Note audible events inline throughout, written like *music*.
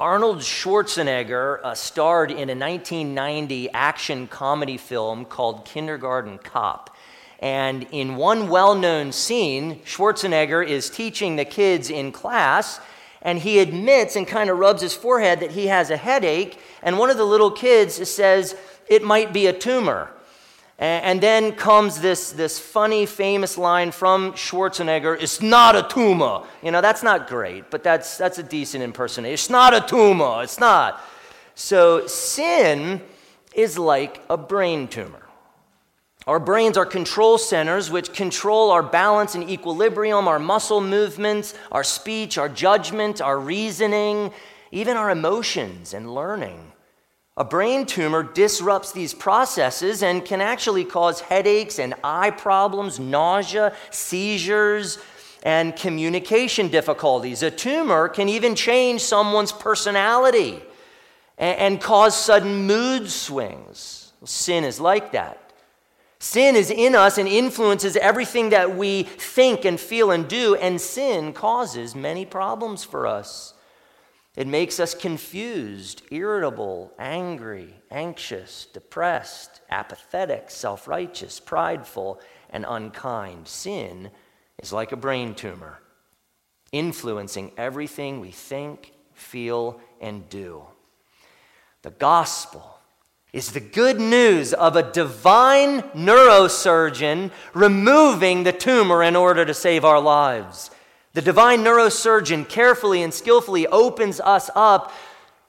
Arnold Schwarzenegger uh, starred in a 1990 action comedy film called Kindergarten Cop. And in one well known scene, Schwarzenegger is teaching the kids in class, and he admits and kind of rubs his forehead that he has a headache. And one of the little kids says, It might be a tumor. And then comes this, this funny, famous line from Schwarzenegger It's not a tumor. You know, that's not great, but that's, that's a decent impersonation. It's not a tumor. It's not. So sin is like a brain tumor. Our brains are control centers which control our balance and equilibrium, our muscle movements, our speech, our judgment, our reasoning, even our emotions and learning. A brain tumor disrupts these processes and can actually cause headaches and eye problems, nausea, seizures, and communication difficulties. A tumor can even change someone's personality and, cause sudden mood swings. Sin is like that. Sin is in us and influences everything that we think and feel and do, and sin causes many problems for us. It makes us confused, irritable, angry, anxious, depressed, apathetic, self righteous, prideful, and unkind. Sin is like a brain tumor, influencing everything we think, feel, and do. The gospel is the good news of a divine neurosurgeon removing the tumor in order to save our lives. The divine neurosurgeon carefully and skillfully opens us up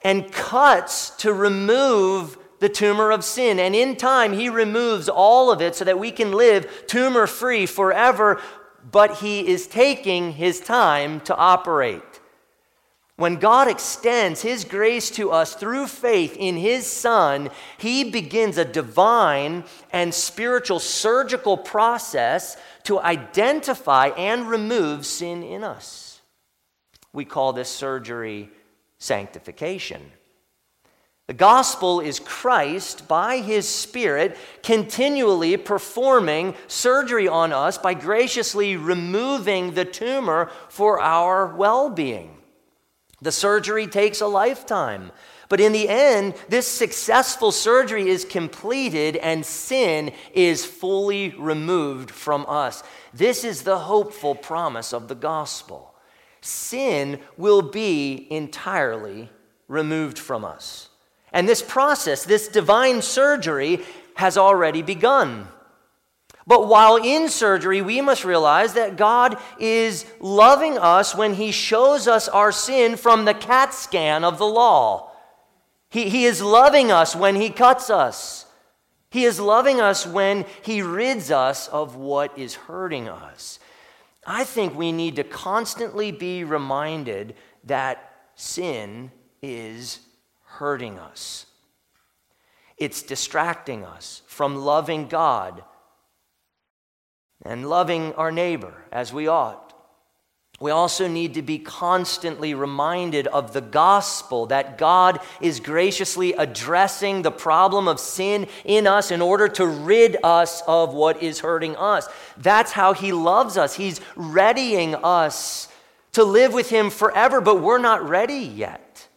and cuts to remove the tumor of sin. And in time, he removes all of it so that we can live tumor free forever. But he is taking his time to operate. When God extends His grace to us through faith in His Son, He begins a divine and spiritual surgical process to identify and remove sin in us. We call this surgery sanctification. The gospel is Christ, by his Spirit, continually performing surgery on us by graciously removing the tumor for our well being. The surgery takes a lifetime. But in the end, this successful surgery is completed and sin is fully removed from us. This is the hopeful promise of the gospel. Sin will be entirely removed from us. And this process, this divine surgery, has already begun. But while in surgery, we must realize that God is loving us when He shows us our sin from the CAT scan of the law. He, he is loving us when He cuts us. He is loving us when He rids us of what is hurting us. I think we need to constantly be reminded that sin is hurting us. It's distracting us from loving God and loving our neighbor as we ought. We also need to be constantly reminded of the gospel that God is graciously addressing the problem of sin in us in order to rid us of what is hurting us. That's how He loves us. He's readying us to live with Him forever, but we're not ready yet.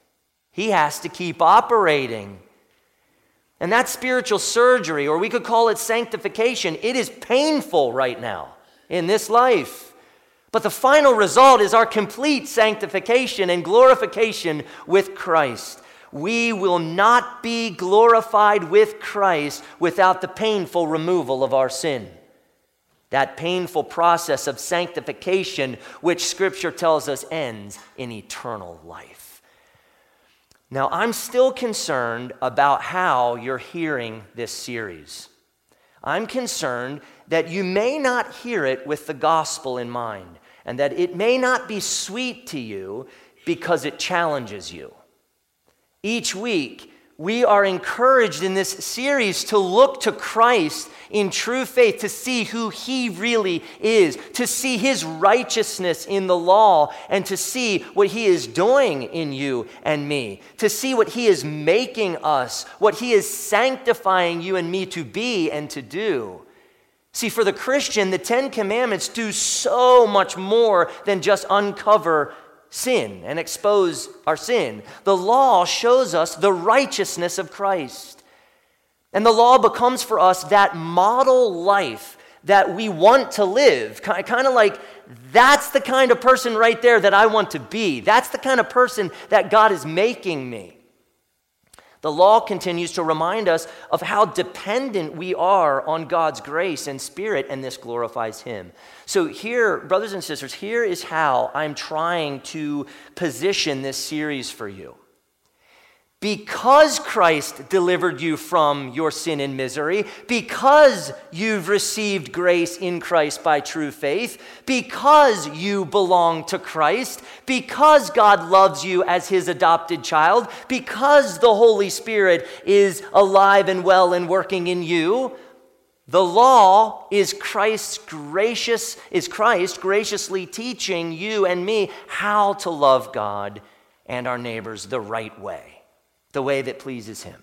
He has to keep operating. And that spiritual surgery, or we could call it sanctification, it is painful right now in this life. But the final result is our complete sanctification and glorification with Christ. We will not be glorified with Christ without the painful removal of our sin. That painful process of sanctification, which Scripture tells us ends in eternal life. Now, I'm still concerned about how you're hearing this series. I'm concerned that you may not hear it with the gospel in mind, and that it may not be sweet to you because it challenges you. Each week, we are encouraged in this series to look to Christ in true faith, to see who He really is, to see His righteousness in the law, and to see what He is doing in you and me, to see what He is making us, what He is sanctifying you and me to be and to do. See, for the Christian, the Ten Commandments do so much more than just uncover sin and expose our sin. The law shows us the righteousness of Christ. And the law becomes for us that model life that we want to live. Kind of like that's the kind of person right there that I want to be. That's the kind of person that God is making me. The law continues to remind us of how dependent we are on God's grace and spirit, and this glorifies Him. So, here, brothers and sisters, here is how I'm trying to position this series for you because Christ delivered you from your sin and misery, because you've received grace in Christ by true faith, because you belong to Christ, because God loves you as his adopted child, because the Holy Spirit is alive and well and working in you, the law is Christ's gracious is Christ graciously teaching you and me how to love God and our neighbors the right way the way that pleases Him.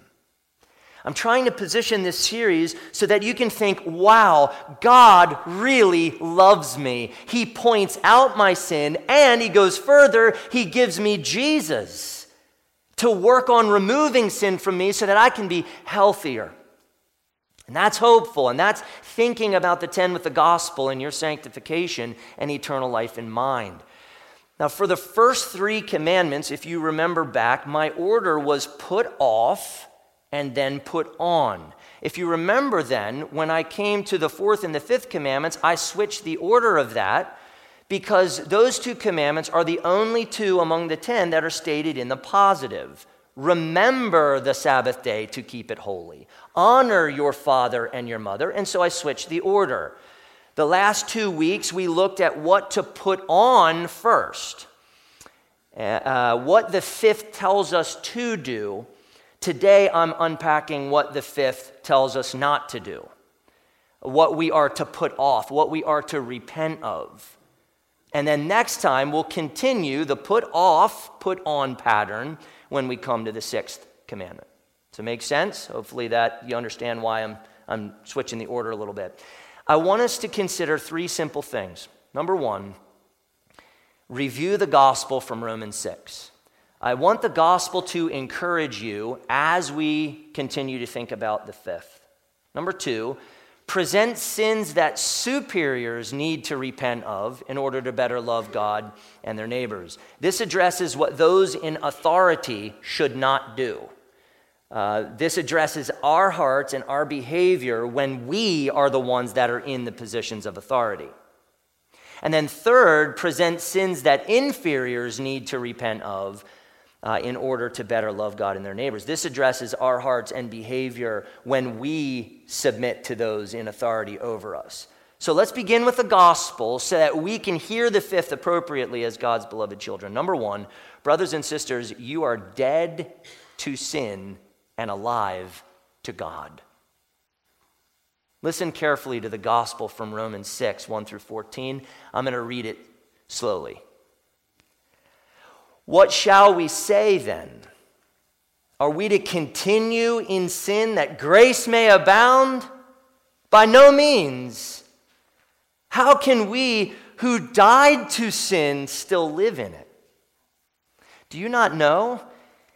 I'm trying to position this series so that you can think, wow, God really loves me. He points out my sin, and He goes further, He gives me Jesus to work on removing sin from me so that I can be healthier. And that's hopeful, and that's thinking about the 10 with the gospel and your sanctification and eternal life in mind. Now, for the first three commandments, if you remember back, my order was put off and then put on. If you remember then, when I came to the fourth and the fifth commandments, I switched the order of that because those two commandments are the only two among the ten that are stated in the positive. Remember the Sabbath day to keep it holy. Honor your father and your mother. And so I switched the order. The last two weeks, we looked at what to put on first, uh, uh, what the fifth tells us to do. Today, I'm unpacking what the fifth tells us not to do, what we are to put off, what we are to repent of. And then next time, we'll continue the put off, put on pattern when we come to the sixth commandment. Does it make sense? Hopefully, that you understand why I'm, I'm switching the order a little bit. I want us to consider three simple things. Number one, review the gospel from Romans 6. I want the gospel to encourage you as we continue to think about the fifth. Number two, present sins that superiors need to repent of in order to better love God and their neighbors. This addresses what those in authority should not do. Uh, this addresses our hearts and our behavior when we are the ones that are in the positions of authority. And then, third, present sins that inferiors need to repent of uh, in order to better love God and their neighbors. This addresses our hearts and behavior when we submit to those in authority over us. So let's begin with the gospel so that we can hear the fifth appropriately as God's beloved children. Number one, brothers and sisters, you are dead to sin and alive to God. Listen carefully to the gospel from Romans 6, 1 through 14. I'm going to read it slowly. What shall we say then? Are we to continue in sin that grace may abound? By no means. How can we who died to sin still live in it? Do you not know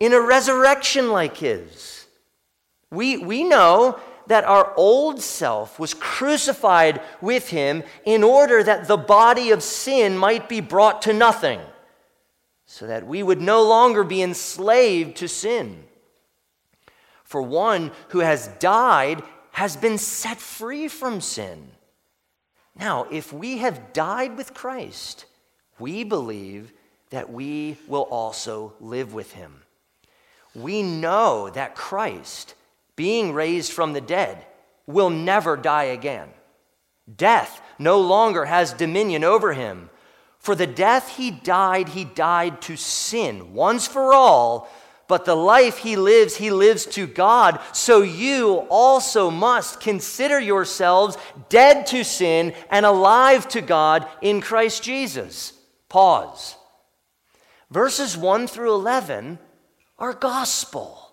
in a resurrection like his. We, we know that our old self was crucified with him in order that the body of sin might be brought to nothing, so that we would no longer be enslaved to sin. For one who has died has been set free from sin. Now, if we have died with Christ, we believe that we will also live with him we know that Christ, being raised from the dead, will never die again. Death no longer has dominion over him. For the death he died, he died to sin once for all, but the life he lives, he lives to God. So you also must consider yourselves dead to sin and alive to God in Christ Jesus. Pause. Verses 1 through 11 are gospel.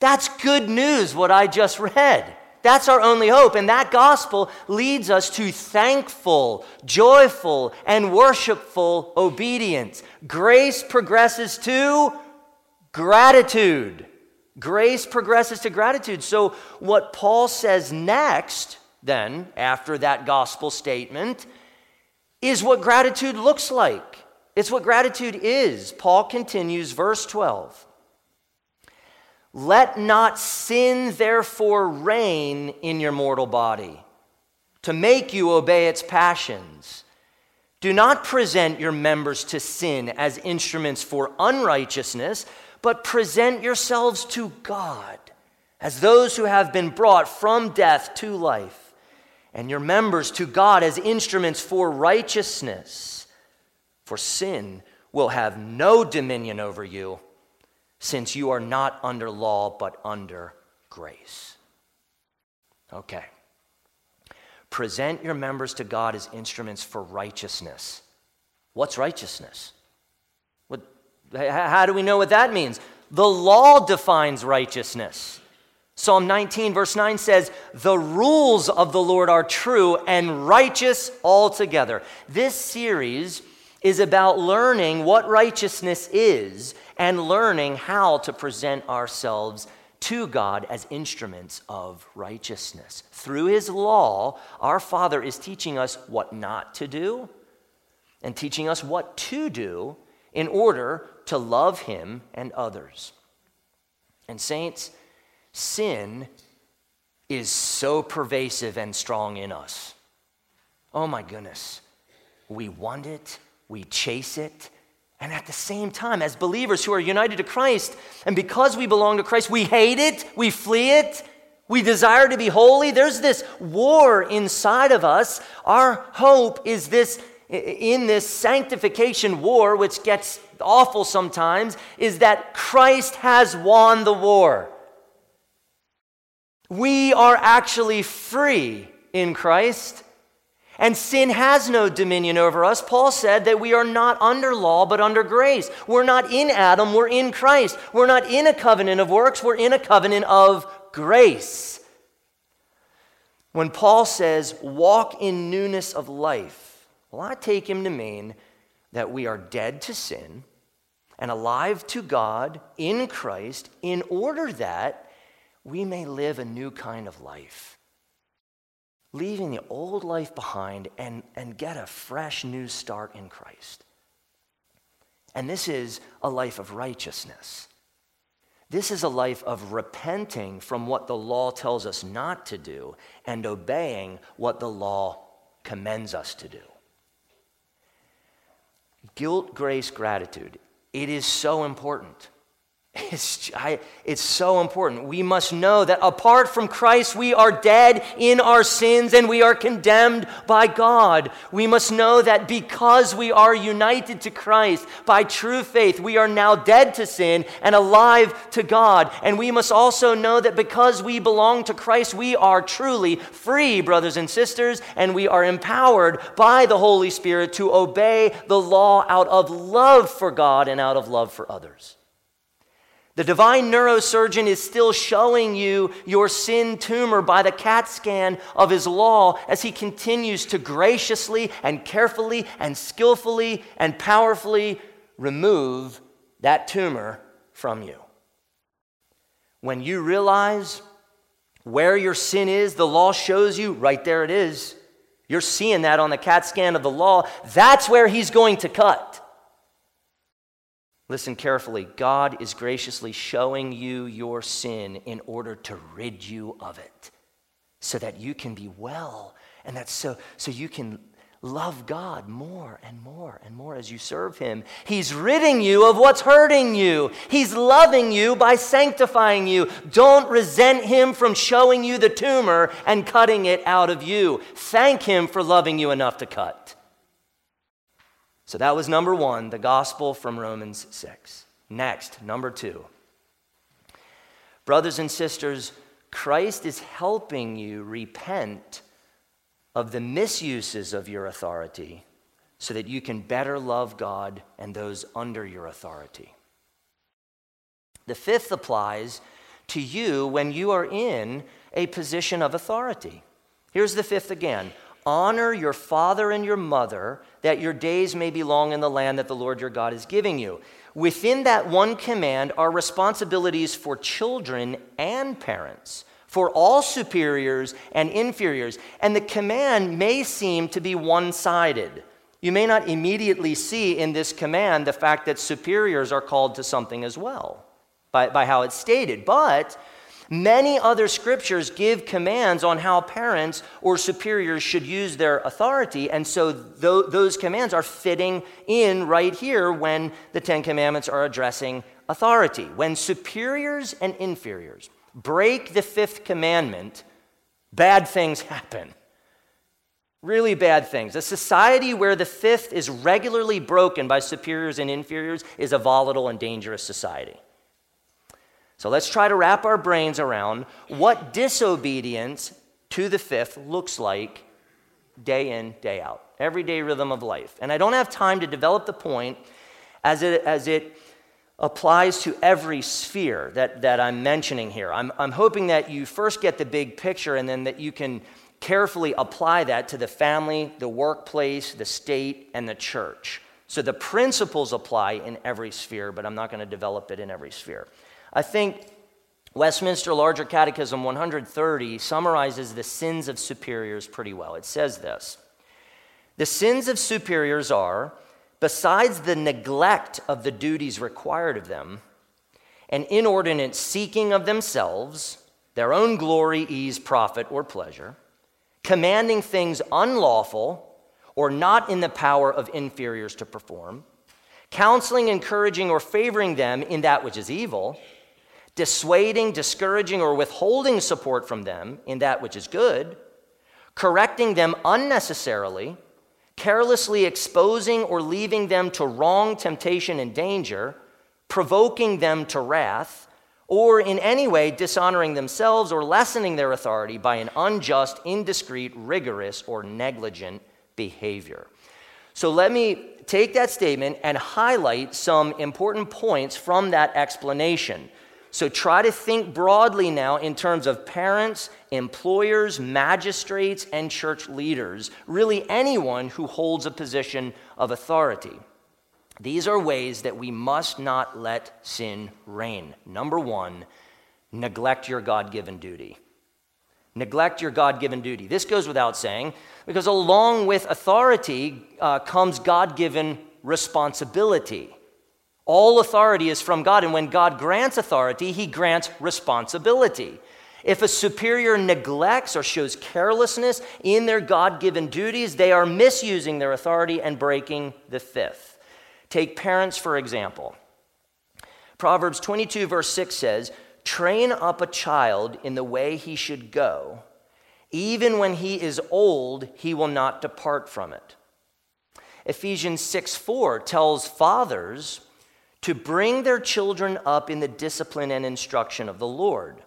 That's good news, what I just read. That's our only hope. And that gospel leads us to thankful, joyful, and worshipful obedience. Grace progresses to gratitude. Grace progresses to gratitude. So, what Paul says next, then, after that gospel statement, is what gratitude looks like. It's what gratitude is. Paul continues, verse 12. Let not sin therefore reign in your mortal body to make you obey its passions. Do not present your members to sin as instruments for unrighteousness, but present yourselves to God as those who have been brought from death to life, and your members to God as instruments for righteousness. For sin will have no dominion over you since you are not under law but under grace. Okay. Present your members to God as instruments for righteousness. What's righteousness? What, how do we know what that means? The law defines righteousness. Psalm 19, verse 9 says, The rules of the Lord are true and righteous altogether. This series is about learning what righteousness is and learning how to present ourselves to God as instruments of righteousness. Through His law, our Father is teaching us what not to do and teaching us what to do in order to love Him and others. And, saints, sin is so pervasive and strong in us. Oh my goodness. We want it, we chase it, and at the same time, as believers who are united to Christ, and because we belong to Christ, we hate it, we flee it, we desire to be holy. There's this war inside of us. Our hope is this in this sanctification war, which gets awful sometimes, is that Christ has won the war. We are actually free in Christ. And sin has no dominion over us. Paul said that we are not under law, but under grace. We're not in Adam, we're in Christ. We're not in a covenant of works, we're in a covenant of grace. When Paul says, walk in newness of life, well, I take him to mean that we are dead to sin and alive to God in Christ in order that we may live a new kind of life leaving the old life behind and, and get a fresh new start in Christ. And this is a life of righteousness. This is a life of repenting from what the law tells us not to do and obeying what the law commends us to do. Guilt, grace, gratitude. It is so important. It's, I, it's so important. We must know that apart from Christ, we are dead in our sins and we are condemned by God. We must know that because we are united to Christ by true faith, we are now dead to sin and alive to God. And we must also know that because we belong to Christ, we are truly free, brothers and sisters, and we are empowered by the Holy Spirit to obey the law out of love for God and out of love for others. The divine neurosurgeon is still showing you your sin tumor by the CAT scan of his law as he continues to graciously and carefully and skillfully and powerfully remove that tumor from you. When you realize where your sin is, the law shows you right there it is. You're seeing that on the CAT scan of the law. That's where he's going to cut. Listen carefully. God is graciously showing you your sin in order to rid you of it so that you can be well and that so so you can love God more and more and more as you serve him. He's ridding you of what's hurting you. He's loving you by sanctifying you. Don't resent him from showing you the tumor and cutting it out of you. Thank him for loving you enough to cut. So that was number one, the gospel from Romans 6. Next, number two. Brothers and sisters, Christ is helping you repent of the misuses of your authority so that you can better love God and those under your authority. The fifth applies to you when you are in a position of authority. Here's the fifth again honor your father and your mother, that your days may be long in the land that the Lord your God is giving you. Within that one command are responsibilities for children and parents, for all superiors and inferiors. And the command may seem to be one sided. You may not immediately see in this command the fact that superiors are called to something as well, by, by how it's stated. But Many other scriptures give commands on how parents or superiors should use their authority, and so th- those commands are fitting in right here when the Ten Commandments are addressing authority. When superiors and inferiors break the fifth commandment, bad things happen. Really bad things. A society where the fifth is regularly broken by superiors and inferiors is a volatile and dangerous society. So let's try to wrap our brains around what disobedience to the fifth looks like day in, day out, everyday rhythm of life. And I don't have time to develop the point as it, as it applies to every sphere that, that I'm mentioning here. I'm, I'm hoping that you first get the big picture and then that you can carefully apply that to the family, the workplace, the state, and the church. So the principles apply in every sphere, but I'm not going to develop it in every sphere. I think Westminster Larger Catechism 130 summarizes the sins of superiors pretty well. It says this The sins of superiors are, besides the neglect of the duties required of them, an inordinate seeking of themselves, their own glory, ease, profit, or pleasure, commanding things unlawful or not in the power of inferiors to perform, counseling, encouraging, or favoring them in that which is evil dissuading, discouraging, or withholding support from them in that which is good, correcting them unnecessarily, carelessly exposing or leaving them to wrong temptation and danger, provoking them to wrath, or in any way dishonoring themselves or lessening their authority by an unjust, indiscreet, rigorous, or negligent behavior. So let me take that statement and highlight some important points from that explanation. So try to think broadly now in terms of parents, employers, magistrates, and church leaders, really anyone who holds a position of authority. These are ways that we must not let sin reign. Number one, neglect your God given duty. Neglect your God given duty. This goes without saying, because along with authority uh, comes God given responsibility. All authority is from God, and when God grants authority, he grants responsibility. If a superior neglects or shows carelessness in their God given duties, they are misusing their authority and breaking the fifth. Take parents, for example. Proverbs 22, verse 6 says, Train up a child in the way he should go. Even when he is old, he will not depart from it. Ephesians 6 4 tells fathers to bring their children up in the discipline and instruction of the Lord.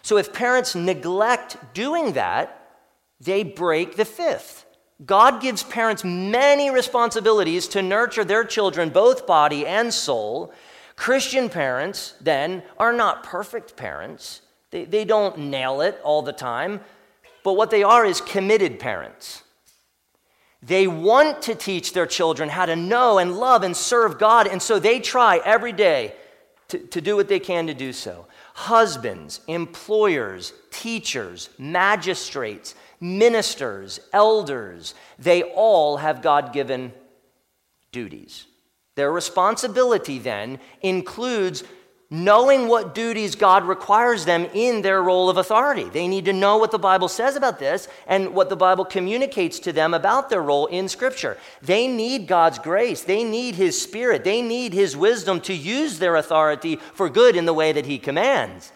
So if parents neglect doing that, they break the fifth. God gives parents many responsibilities to nurture their children, both body and soul. Christian parents, then, are not perfect parents. They, they don't nail it all the time, but what they are is committed parents. They want to teach their children how to know and love and serve God, and so they try every day to, to do what they can to do so. Husbands, employers, teachers, magistrates, ministers, elders, they all have God given duties. Their responsibility then includes knowing what duties God requires them in their role of authority. They need to know what the Bible says about this and what the Bible communicates to them about their role in Scripture. They need God's grace, they need His Spirit, they need His wisdom to use their authority for good in the way that He commands.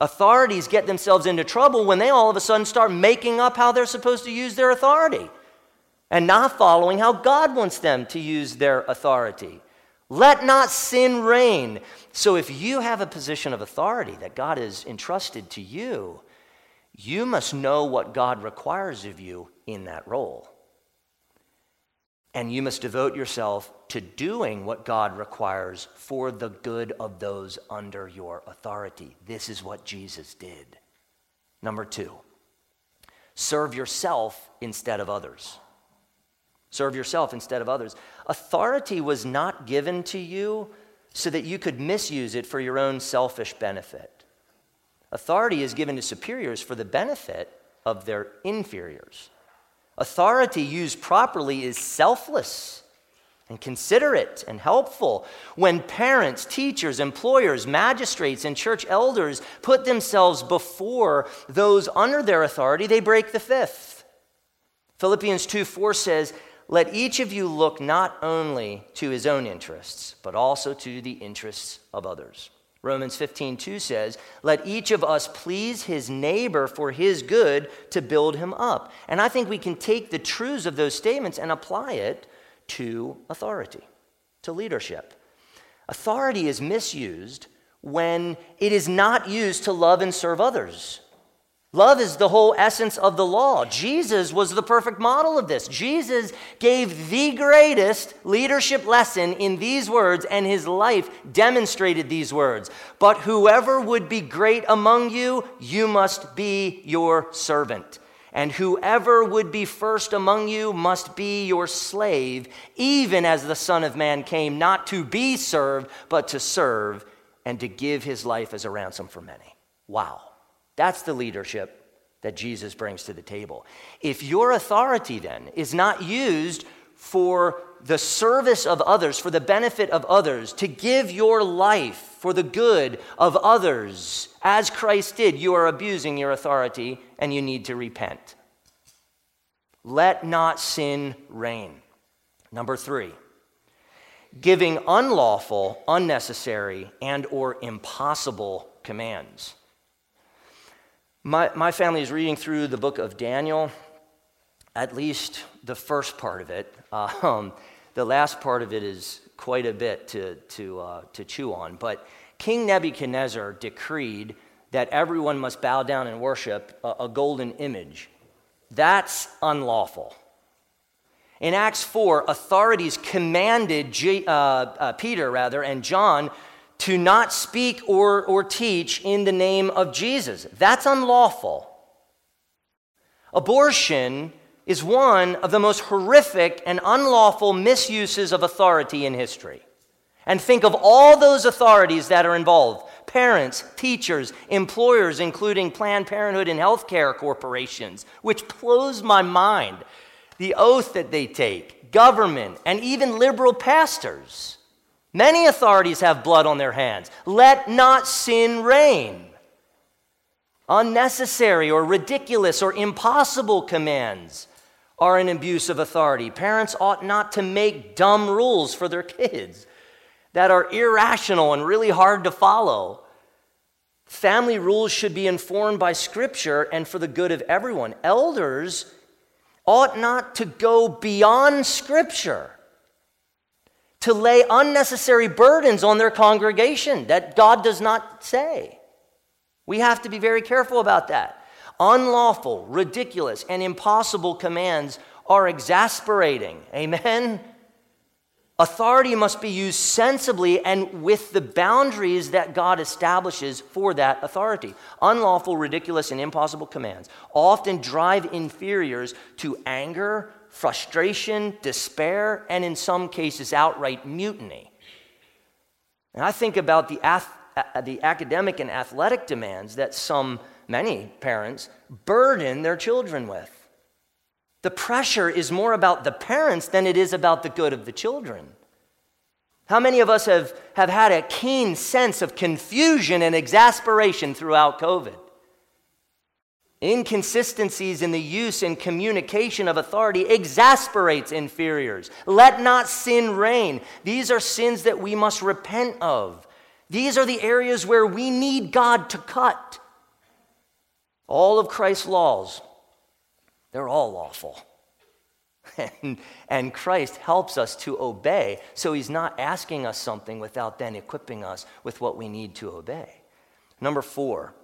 Authorities get themselves into trouble when they all of a sudden start making up how they're supposed to use their authority. and not following how God wants them to use their authority. Let not sin reign. So, if you have a position of authority that God has entrusted to you, you must know what God requires of you in that role. And you must devote yourself to doing what God requires for the good of those under your authority. This is what Jesus did. Number two, serve yourself instead of others. Serve yourself instead of others. Authority was not given to you so that you could misuse it for your own selfish benefit. Authority is given to superiors for the benefit of their inferiors. Authority used properly is selfless and considerate and helpful. When parents, teachers, employers, magistrates, and church elders put themselves before those under their authority, they break the fifth. Philippians 2 4 says, Let each of you look not only to his own interests, but also to the interests of others. Romans 15, 2 says, Let each of us please his neighbor for his good to build him up. And I think we can take the truths of those statements and apply it to authority, to leadership. Authority is misused when it is not used to love and serve others. Love is the whole essence of the law. Jesus was the perfect model of this. Jesus gave the greatest leadership lesson in these words, and his life demonstrated these words. But whoever would be great among you, you must be your servant. And whoever would be first among you must be your slave, even as the Son of Man came not to be served, but to serve and to give his life as a ransom for many. Wow. That's the leadership that Jesus brings to the table. If your authority then is not used for the service of others, for the benefit of others, to give your life for the good of others, as Christ did, you are abusing your authority and you need to repent. Let not sin reign. Number three, giving unlawful, unnecessary, and or impossible commands. My, my family is reading through the book of Daniel, at least the first part of it. *laughs* Um, the last part of it is quite a bit to, to, uh, to chew on. But King Nebuchadnezzar decreed that everyone must bow down and worship a, a golden image. That's unlawful. In Acts 4, authorities commanded G, uh, uh, Peter, rather, and John to not speak or, or teach in the name of Jesus. That's unlawful. Abortion is one of the most horrific and unlawful misuses of authority in history. And think of all those authorities that are involved parents, teachers, employers, including Planned Parenthood and healthcare corporations, which blows my mind. The oath that they take, government, and even liberal pastors. Many authorities have blood on their hands. Let not sin reign. Unnecessary or ridiculous or impossible commands are an abuse of authority. Parents ought not to make dumb rules for their kids that are irrational and really hard to follow. Family rules should be informed by Scripture and for the good of everyone. Elders ought not to go beyond Scripture to lay unnecessary burdens on their congregation that God does not say. We have to be very careful about that. Unlawful, ridiculous, and impossible commands are exasperating. Amen? Authority must be used sensibly and with the boundaries that God establishes for that authority. Unlawful, ridiculous, and impossible commands often drive inferiors to anger, frustration, despair, and in some cases, outright mutiny. And I think about the, ath- uh, the academic and athletic demands that some, many parents, burden their children with. The pressure is more about the parents than it is about the good of the children. How many of us have, have had a keen sense of confusion and exasperation throughout COVID? Inconsistencies in the use and communication of authority exasperates inferiors. Let not sin reign. These are sins that we must repent of. These are the areas where we need God to cut. All of Christ's laws, they're all lawful. *laughs* And, and Christ helps us to obey. So he's not asking us something without then equipping us with what we need to obey. Number four,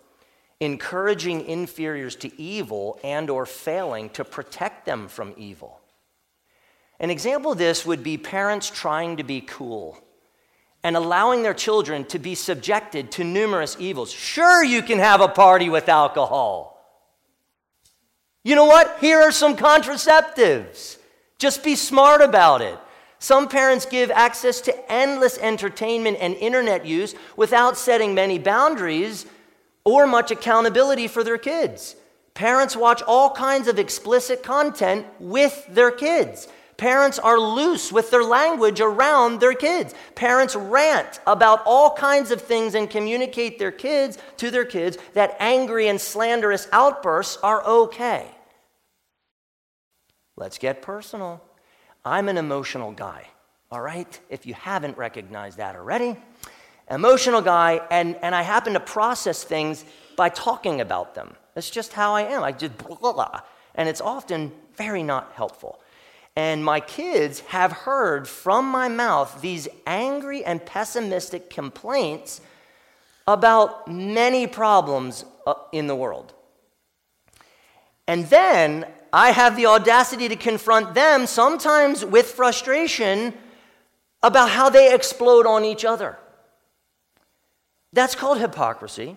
encouraging inferiors to evil and or failing to protect them from evil. An example of this would be parents trying to be cool and allowing their children to be subjected to numerous evils. Sure, you can have a party with alcohol. You know what? Here are some contraceptives. Just be smart about it. Some parents give access to endless entertainment and internet use without setting many boundaries or much accountability for their kids. Parents watch all kinds of explicit content with their kids. Parents are loose with their language around their kids. Parents rant about all kinds of things and communicate their kids to their kids that angry and slanderous outbursts are okay. Let's get personal. I'm an emotional guy, all right? If you haven't recognized that already, emotional guy, and, and I happen to process things by talking about them. That's just how I am. I just blah, blah, blah. and it's often very not helpful. And my kids have heard from my mouth these angry and pessimistic complaints about many problems uh, in the world. And then I have the audacity to confront them, sometimes with frustration, about how they explode on each other. That's called hypocrisy.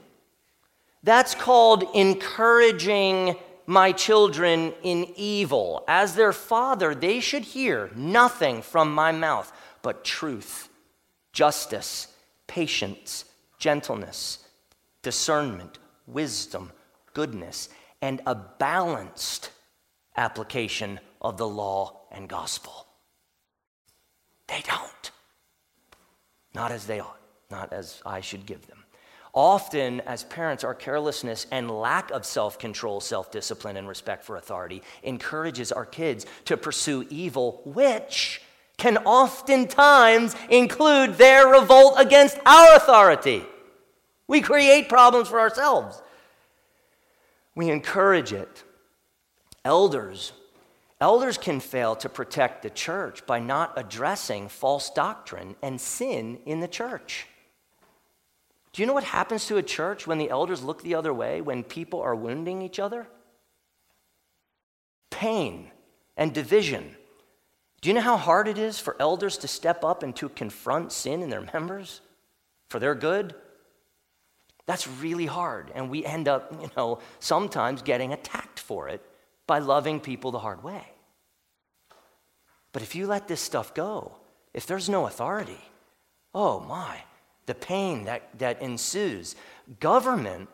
That's called encouraging my children in evil. As their father, they should hear nothing from my mouth but truth, justice, patience, gentleness, discernment, wisdom, goodness, and a balanced application of the law and gospel. They don't. Not as they ought, not as I should give them. Often, as parents, our carelessness and lack of self control, self discipline, and respect for authority encourages our kids to pursue evil, which can oftentimes include their revolt against our authority. We create problems for ourselves. We encourage it. Elders, elders can fail to protect the church by not addressing false doctrine and sin in the church. Do you know what happens to a church when the elders look the other way, when people are wounding each other? Pain and division. Do you know how hard it is for elders to step up and to confront sin in their members for their good? That's really hard. And we end up, you know, sometimes getting attacked for it by loving people the hard way. But if you let this stuff go, if there's no authority, oh my, the pain that, that ensues. Government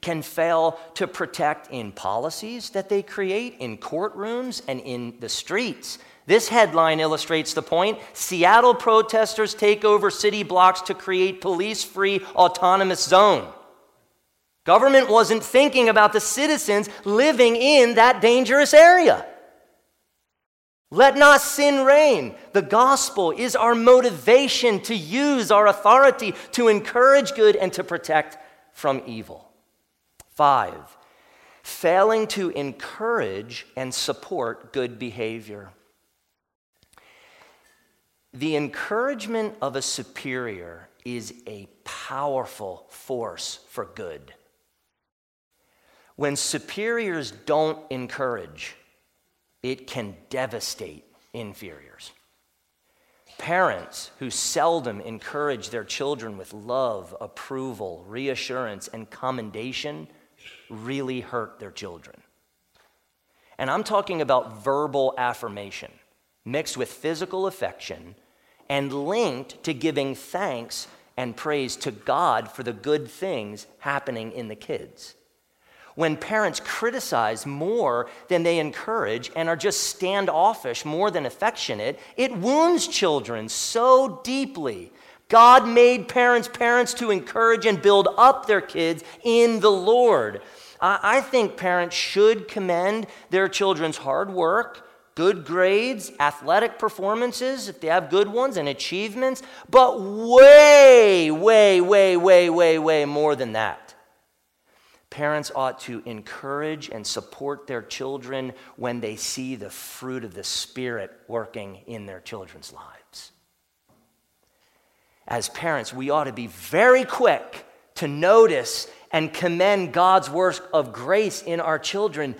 can fail to protect in policies that they create, in courtrooms, and in the streets. This headline illustrates the point. Seattle protesters take over city blocks to create police free autonomous zone. Government wasn't thinking about the citizens living in that dangerous area. Let not sin reign. The gospel is our motivation to use our authority to encourage good and to protect from evil. Five, failing to encourage and support good behavior. The encouragement of a superior is a powerful force for good. When superiors don't encourage, it can devastate inferiors. Parents who seldom encourage their children with love, approval, reassurance, and commendation really hurt their children. And I'm talking about verbal affirmation mixed with physical affection and linked to giving thanks and praise to God for the good things happening in the kids when parents criticize more than they encourage and are just standoffish more than affectionate, it wounds children so deeply. God made parents parents to encourage and build up their kids in the Lord. I think parents should commend their children's hard work, good grades, athletic performances, if they have good ones, and achievements, but way, way, way, way, way, way more than that. Parents ought to encourage and support their children when they see the fruit of the Spirit working in their children's lives. As parents, we ought to be very quick to notice and commend God's work of grace in our children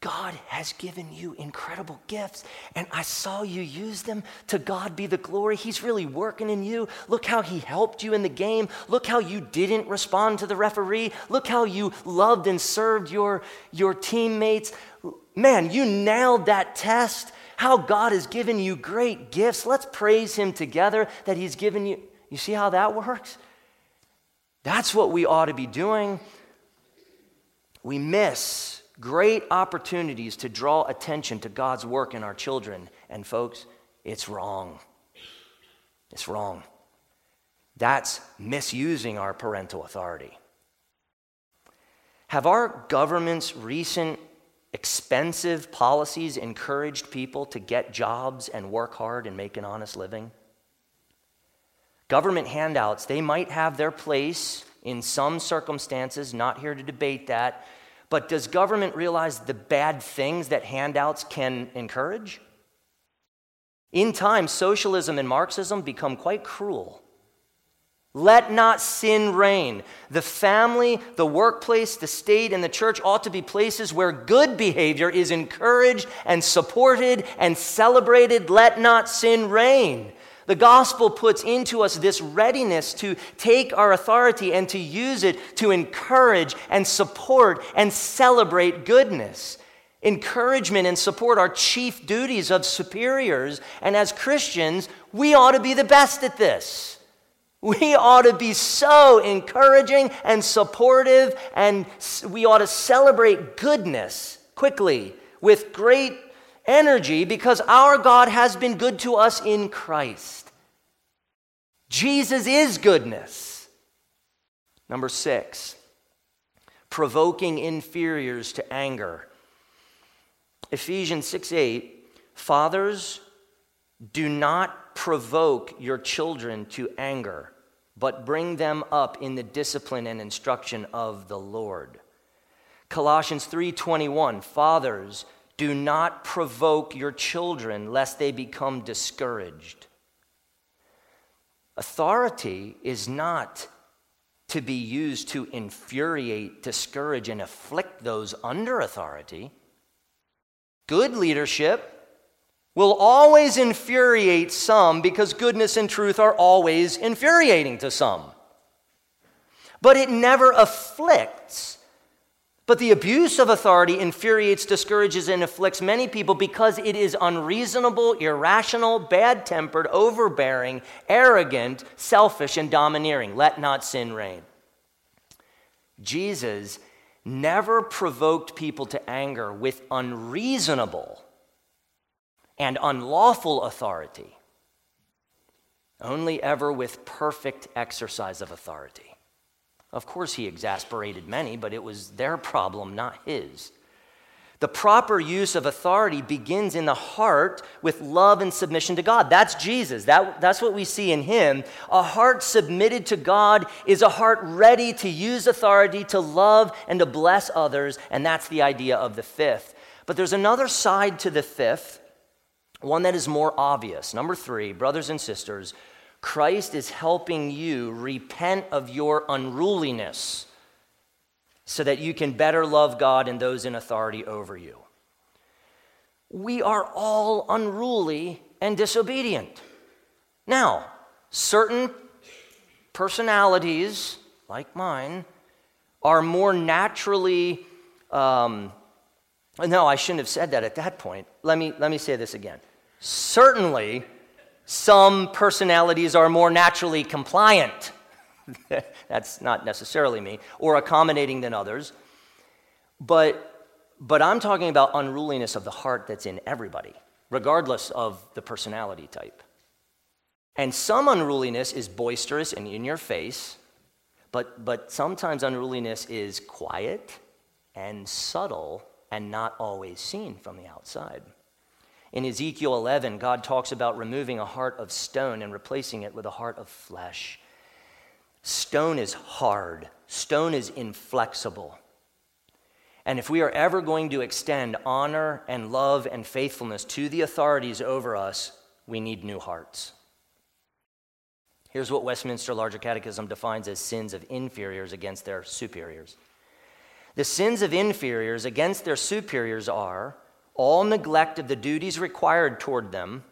God has given you incredible gifts, and I saw you use them. To God be the glory. He's really working in you. Look how He helped you in the game. Look how you didn't respond to the referee. Look how you loved and served your, your teammates. Man, you nailed that test. How God has given you great gifts. Let's praise Him together that He's given you. You see how that works? That's what we ought to be doing. We miss great opportunities to draw attention to God's work in our children. And folks, it's wrong. It's wrong. That's misusing our parental authority. Have our government's recent expensive policies encouraged people to get jobs and work hard and make an honest living? Government handouts, they might have their place in some circumstances, not here to debate that, but does government realize the bad things that handouts can encourage? In time, socialism and Marxism become quite cruel. Let not sin reign. The family, the workplace, the state, and the church ought to be places where good behavior is encouraged and supported and celebrated. Let not sin reign. The gospel puts into us this readiness to take our authority and to use it to encourage and support and celebrate goodness. Encouragement and support are chief duties of superiors, and as Christians, we ought to be the best at this. We ought to be so encouraging and supportive, and we ought to celebrate goodness quickly with great energy because our God has been good to us in Christ. Jesus is goodness. Number six, provoking inferiors to anger. Ephesians 6 8, fathers, do not provoke your children to anger, but bring them up in the discipline and instruction of the Lord. Colossians 3:21 Fathers do not provoke your children lest they become discouraged. Authority is not to be used to infuriate, discourage, and afflict those under authority. Good leadership will always infuriate some because goodness and truth are always infuriating to some. But it never afflicts but the abuse of authority infuriates, discourages, and afflicts many people because it is unreasonable, irrational, bad tempered, overbearing, arrogant, selfish, and domineering. Let not sin reign. Jesus never provoked people to anger with unreasonable and unlawful authority, only ever with perfect exercise of authority. Of course, he exasperated many, but it was their problem, not his. The proper use of authority begins in the heart with love and submission to God. That's Jesus. That, that's what we see in him. A heart submitted to God is a heart ready to use authority to love and to bless others, and that's the idea of the fifth. But there's another side to the fifth, one that is more obvious. Number three, brothers and sisters, Christ is helping you repent of your unruliness so that you can better love God and those in authority over you. We are all unruly and disobedient. Now, certain personalities, like mine, are more naturally. Um, no, I shouldn't have said that at that point. Let me, let me say this again. Certainly, some personalities are more naturally compliant. *laughs* That's not necessarily me, or accommodating than others. But, but I'm talking about unruliness of the heart that's in everybody, regardless of the personality type. And some unruliness is boisterous and in your face, but, but sometimes unruliness is quiet and subtle and not always seen from the outside. In Ezekiel 11, God talks about removing a heart of stone and replacing it with a heart of flesh. Stone is hard, stone is inflexible. And if we are ever going to extend honor and love and faithfulness to the authorities over us, we need new hearts. Here's what Westminster Larger Catechism defines as sins of inferiors against their superiors. The sins of inferiors against their superiors are all neglect of the duties required toward them,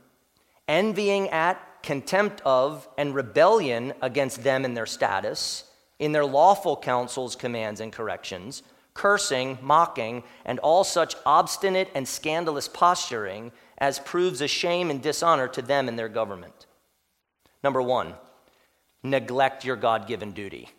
envying at, contempt of, and rebellion against them in their status, in their lawful counsels, commands, and corrections, cursing, mocking, and all such obstinate and scandalous posturing as proves a shame and dishonor to them and their government. Number one, neglect your God given duty.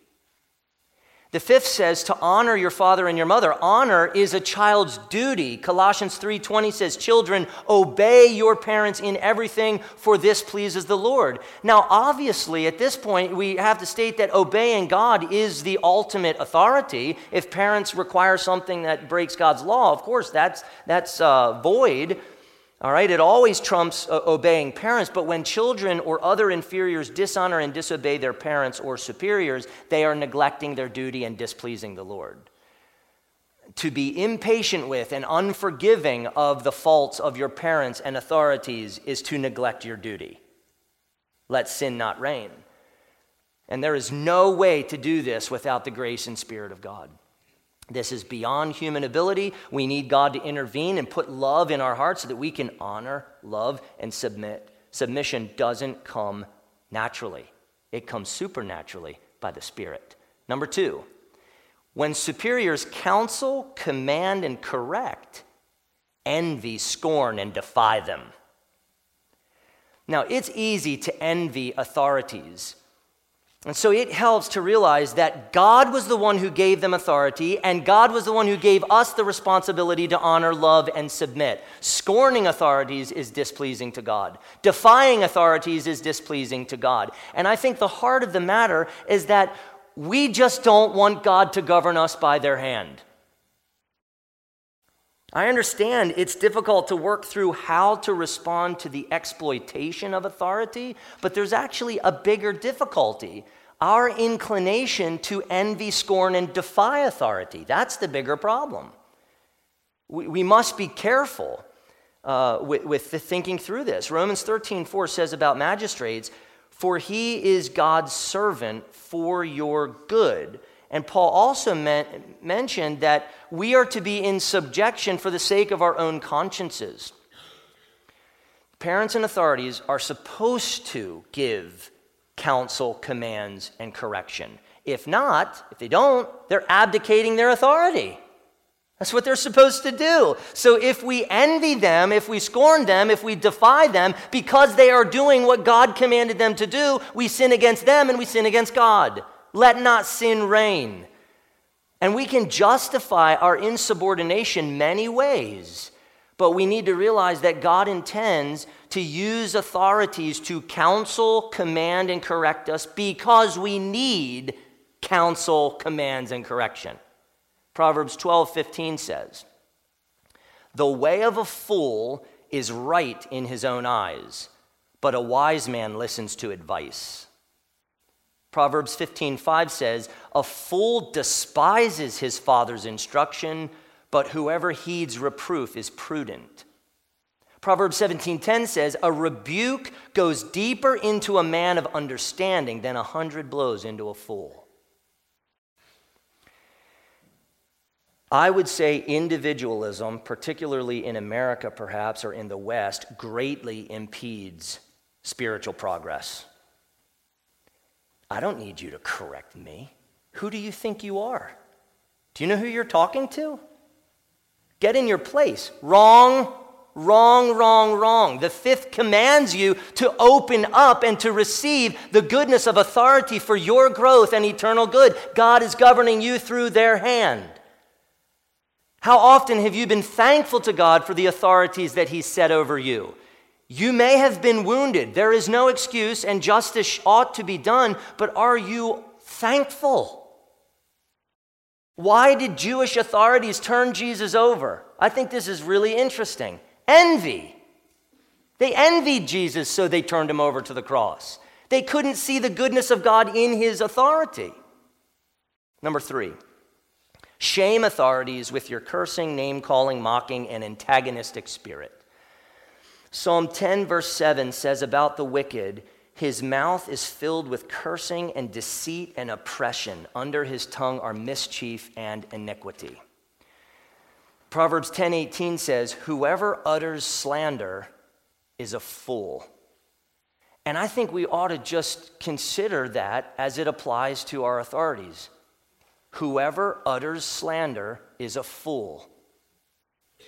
The fifth says to honor your father and your mother. Honor is a child's duty. Colossians 3:20 says, "Children, obey your parents in everything, for this pleases the Lord." Now, obviously, at this point, we have to state that obeying God is the ultimate authority. If parents require something that breaks God's law, of course, that's that's uh, void. All right, it always trumps uh, obeying parents, but when children or other inferiors dishonor and disobey their parents or superiors, they are neglecting their duty and displeasing the Lord. To be impatient with and unforgiving of the faults of your parents and authorities is to neglect your duty. Let sin not reign. And there is no way to do this without the grace and spirit of God. This is beyond human ability. We need God to intervene and put love in our hearts so that we can honor, love, and submit. Submission doesn't come naturally, it comes supernaturally by the Spirit. Number two, when superiors counsel, command, and correct, envy, scorn, and defy them. Now, it's easy to envy authorities and so it helps to realize that God was the one who gave them authority, and God was the one who gave us the responsibility to honor, love, and submit. Scorning authorities is displeasing to God, defying authorities is displeasing to God. And I think the heart of the matter is that we just don't want God to govern us by their hand. I understand it's difficult to work through how to respond to the exploitation of authority, but there's actually a bigger difficulty our inclination to envy, scorn, and defy authority. That's the bigger problem. We, we must be careful uh, with, with the thinking through this. Romans 13 4 says about magistrates, For he is God's servant for your good. And Paul also meant, mentioned that we are to be in subjection for the sake of our own consciences. Parents and authorities are supposed to give counsel, commands, and correction. If not, if they don't, they're abdicating their authority. That's what they're supposed to do. So if we envy them, if we scorn them, if we defy them because they are doing what God commanded them to do, we sin against them and we sin against God. Let not sin reign. And we can justify our insubordination many ways. But we need to realize that God intends to use authorities to counsel, command, and correct us because we need counsel, commands, and correction. Proverbs 12 15 says, The way of a fool is right in his own eyes, but a wise man listens to advice. Proverbs 15:5 says, "A fool despises his father's instruction, but whoever heeds reproof is prudent. Proverbs 17:10 says, "A rebuke goes deeper into a man of understanding than a hundred blows into a fool." I would say individualism, particularly in America perhaps or in the West, greatly impedes spiritual progress. I don't need you to correct me. Who do you think you are? Do you know who you're talking to? Get in your place. Wrong, wrong, wrong, wrong. The fifth commands you to open up and to receive the goodness of authority for your growth and eternal good. God is governing you through their hand. How often have you been thankful to God for the authorities that He set over you? You may have been wounded. There is no excuse, and justice ought to be done, but are you thankful? Why did Jewish authorities turn Jesus over? I think this is really interesting. Envy. They envied Jesus, so they turned him over to the cross. They couldn't see the goodness of God in his authority. Number three, shame authorities with your cursing, name calling, mocking, and antagonistic spirit. Psalm 10, verse 7 says about the wicked, his mouth is filled with cursing and deceit and oppression. Under his tongue are mischief and iniquity. Proverbs 10:18 says, "Whoever utters slander is a fool." And I think we ought to just consider that as it applies to our authorities. Whoever utters slander is a fool.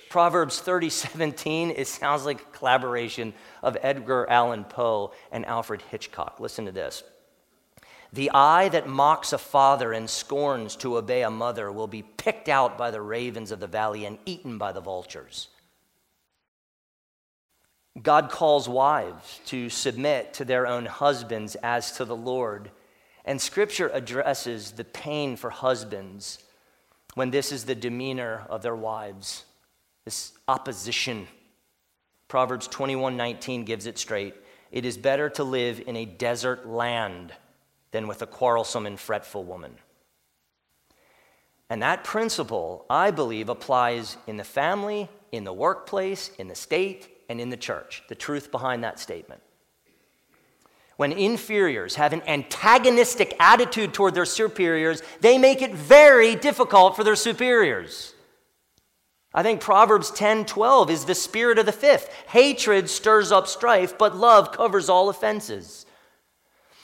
Proverbs 30:17 it sounds like a collaboration of Edgar Allan Poe and Alfred Hitchcock. Listen to this. The eye that mocks a father and scorns to obey a mother will be picked out by the ravens of the valley and eaten by the vultures. God calls wives to submit to their own husbands as to the Lord. And scripture addresses the pain for husbands when this is the demeanor of their wives, this opposition. Proverbs 21:19 gives it straight. It is better to live in a desert land than with a quarrelsome and fretful woman. And that principle, I believe, applies in the family, in the workplace, in the state, and in the church. The truth behind that statement. When inferiors have an antagonistic attitude toward their superiors, they make it very difficult for their superiors. I think Proverbs 10 12 is the spirit of the fifth. Hatred stirs up strife, but love covers all offenses.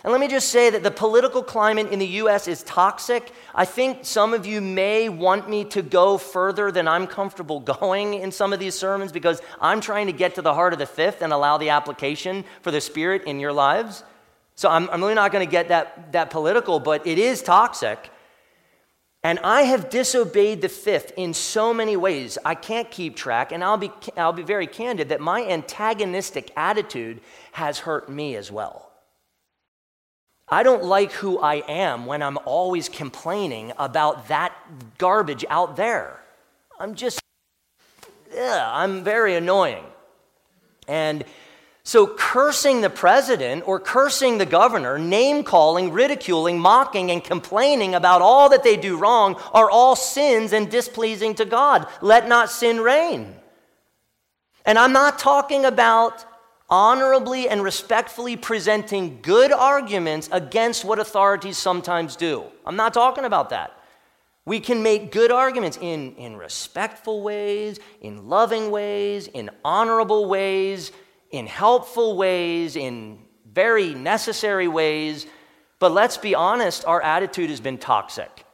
And let me just say that the political climate in the U.S. is toxic. I think some of you may want me to go further than I'm comfortable *laughs* going in some of these sermons because I'm trying to get to the heart of the fifth and allow the application for the Spirit in your lives. So I'm, I'm really not going to get that, that political, but it is toxic. And I have disobeyed the fifth in so many ways, I can't keep track. And I'll be, I'll be very candid that my antagonistic attitude has hurt me as well. I don't like who I am when I'm always complaining about that garbage out there. I'm just, yeah, I'm very annoying. And so, cursing the president or cursing the governor, name calling, ridiculing, mocking, and complaining about all that they do wrong are all sins and displeasing to God. Let not sin reign. And I'm not talking about honorably and respectfully presenting good arguments against what authorities sometimes do. I'm not talking about that. We can make good arguments in, in respectful ways, in loving ways, in honorable ways, in helpful ways, in very necessary ways. But let's be honest, our attitude has been toxic.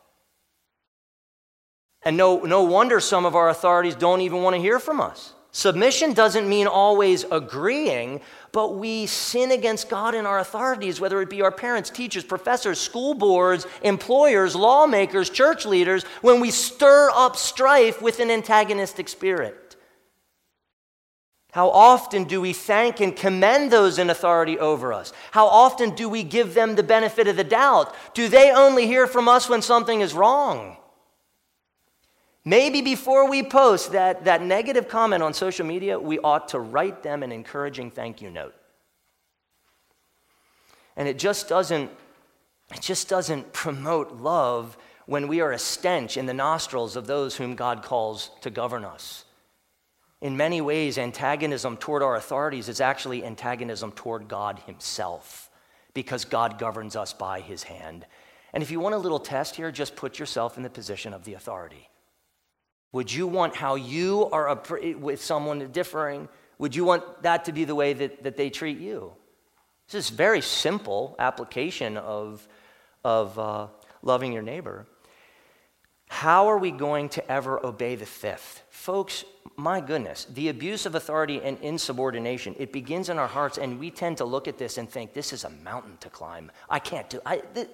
And no, no wonder some of our authorities don't even want to hear from us. Submission doesn't mean always agreeing, but we sin against God and our authorities, whether it be our parents, teachers, professors, school boards, employers, lawmakers, church leaders, when we stir up strife with an antagonistic spirit. How often do we thank and commend those in authority over us? How often do we give them the benefit of the doubt? Do they only hear from us when something is wrong? Maybe before we post that, that negative comment on social media, we ought to write them an encouraging thank you note. And it just doesn't, it just doesn't promote love when we are a stench in the nostrils of those whom God calls to govern us. In many ways, antagonism toward our authorities is actually antagonism toward God Himself, because God governs us by His hand. And if you want a little test here, just put yourself in the position of the authority. Would you want how you are with someone differing? Would you want that to be the way that, that they treat you? This is very simple application of, of uh, loving your neighbor. How are we going to ever obey the fifth? Folks, my goodness, the abuse of authority and insubordination, it begins in our hearts, and we tend to look at this and think, this is a mountain to climb. I can't do I, th-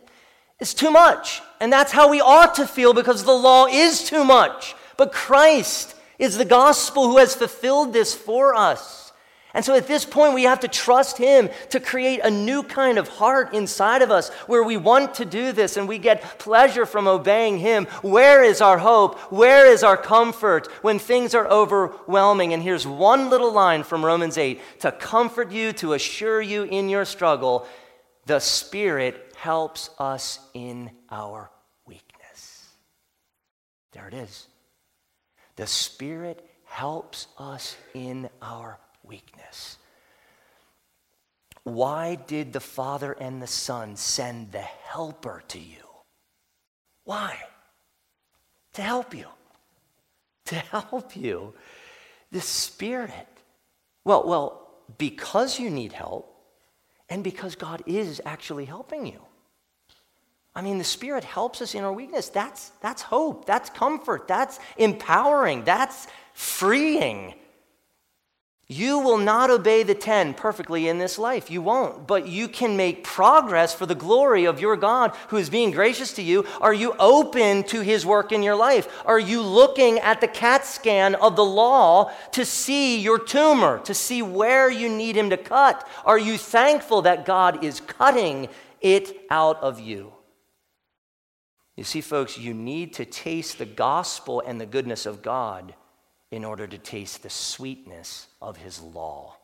It's too much. And that's how we ought to feel because the law is too much. But Christ is the gospel who has fulfilled this for us. And so at this point, we have to trust Him to create a new kind of heart inside of us where we want to do this and we get pleasure from obeying Him. Where is our hope? Where is our comfort when things are overwhelming? And here's one little line from Romans 8 to comfort you, to assure you in your struggle The Spirit helps us in our weakness. There it is. The Spirit helps us in our weakness. Why did the Father and the Son send the Helper to you? Why? To help you. To help you. The Spirit. Well, well, because you need help and because God is actually helping you. I mean, the Spirit helps us in our weakness. That's, that's hope. That's comfort. That's empowering. That's freeing. You will not obey the 10 perfectly in this life. You won't. But you can make progress for the glory of your God who is being gracious to you. Are you open to his work in your life? Are you looking at the CAT scan of the law to see your tumor, to see where you need him to cut? Are you thankful that God is cutting it out of you? You see, folks, you need to taste the gospel and the goodness of God in order to taste the sweetness of his law.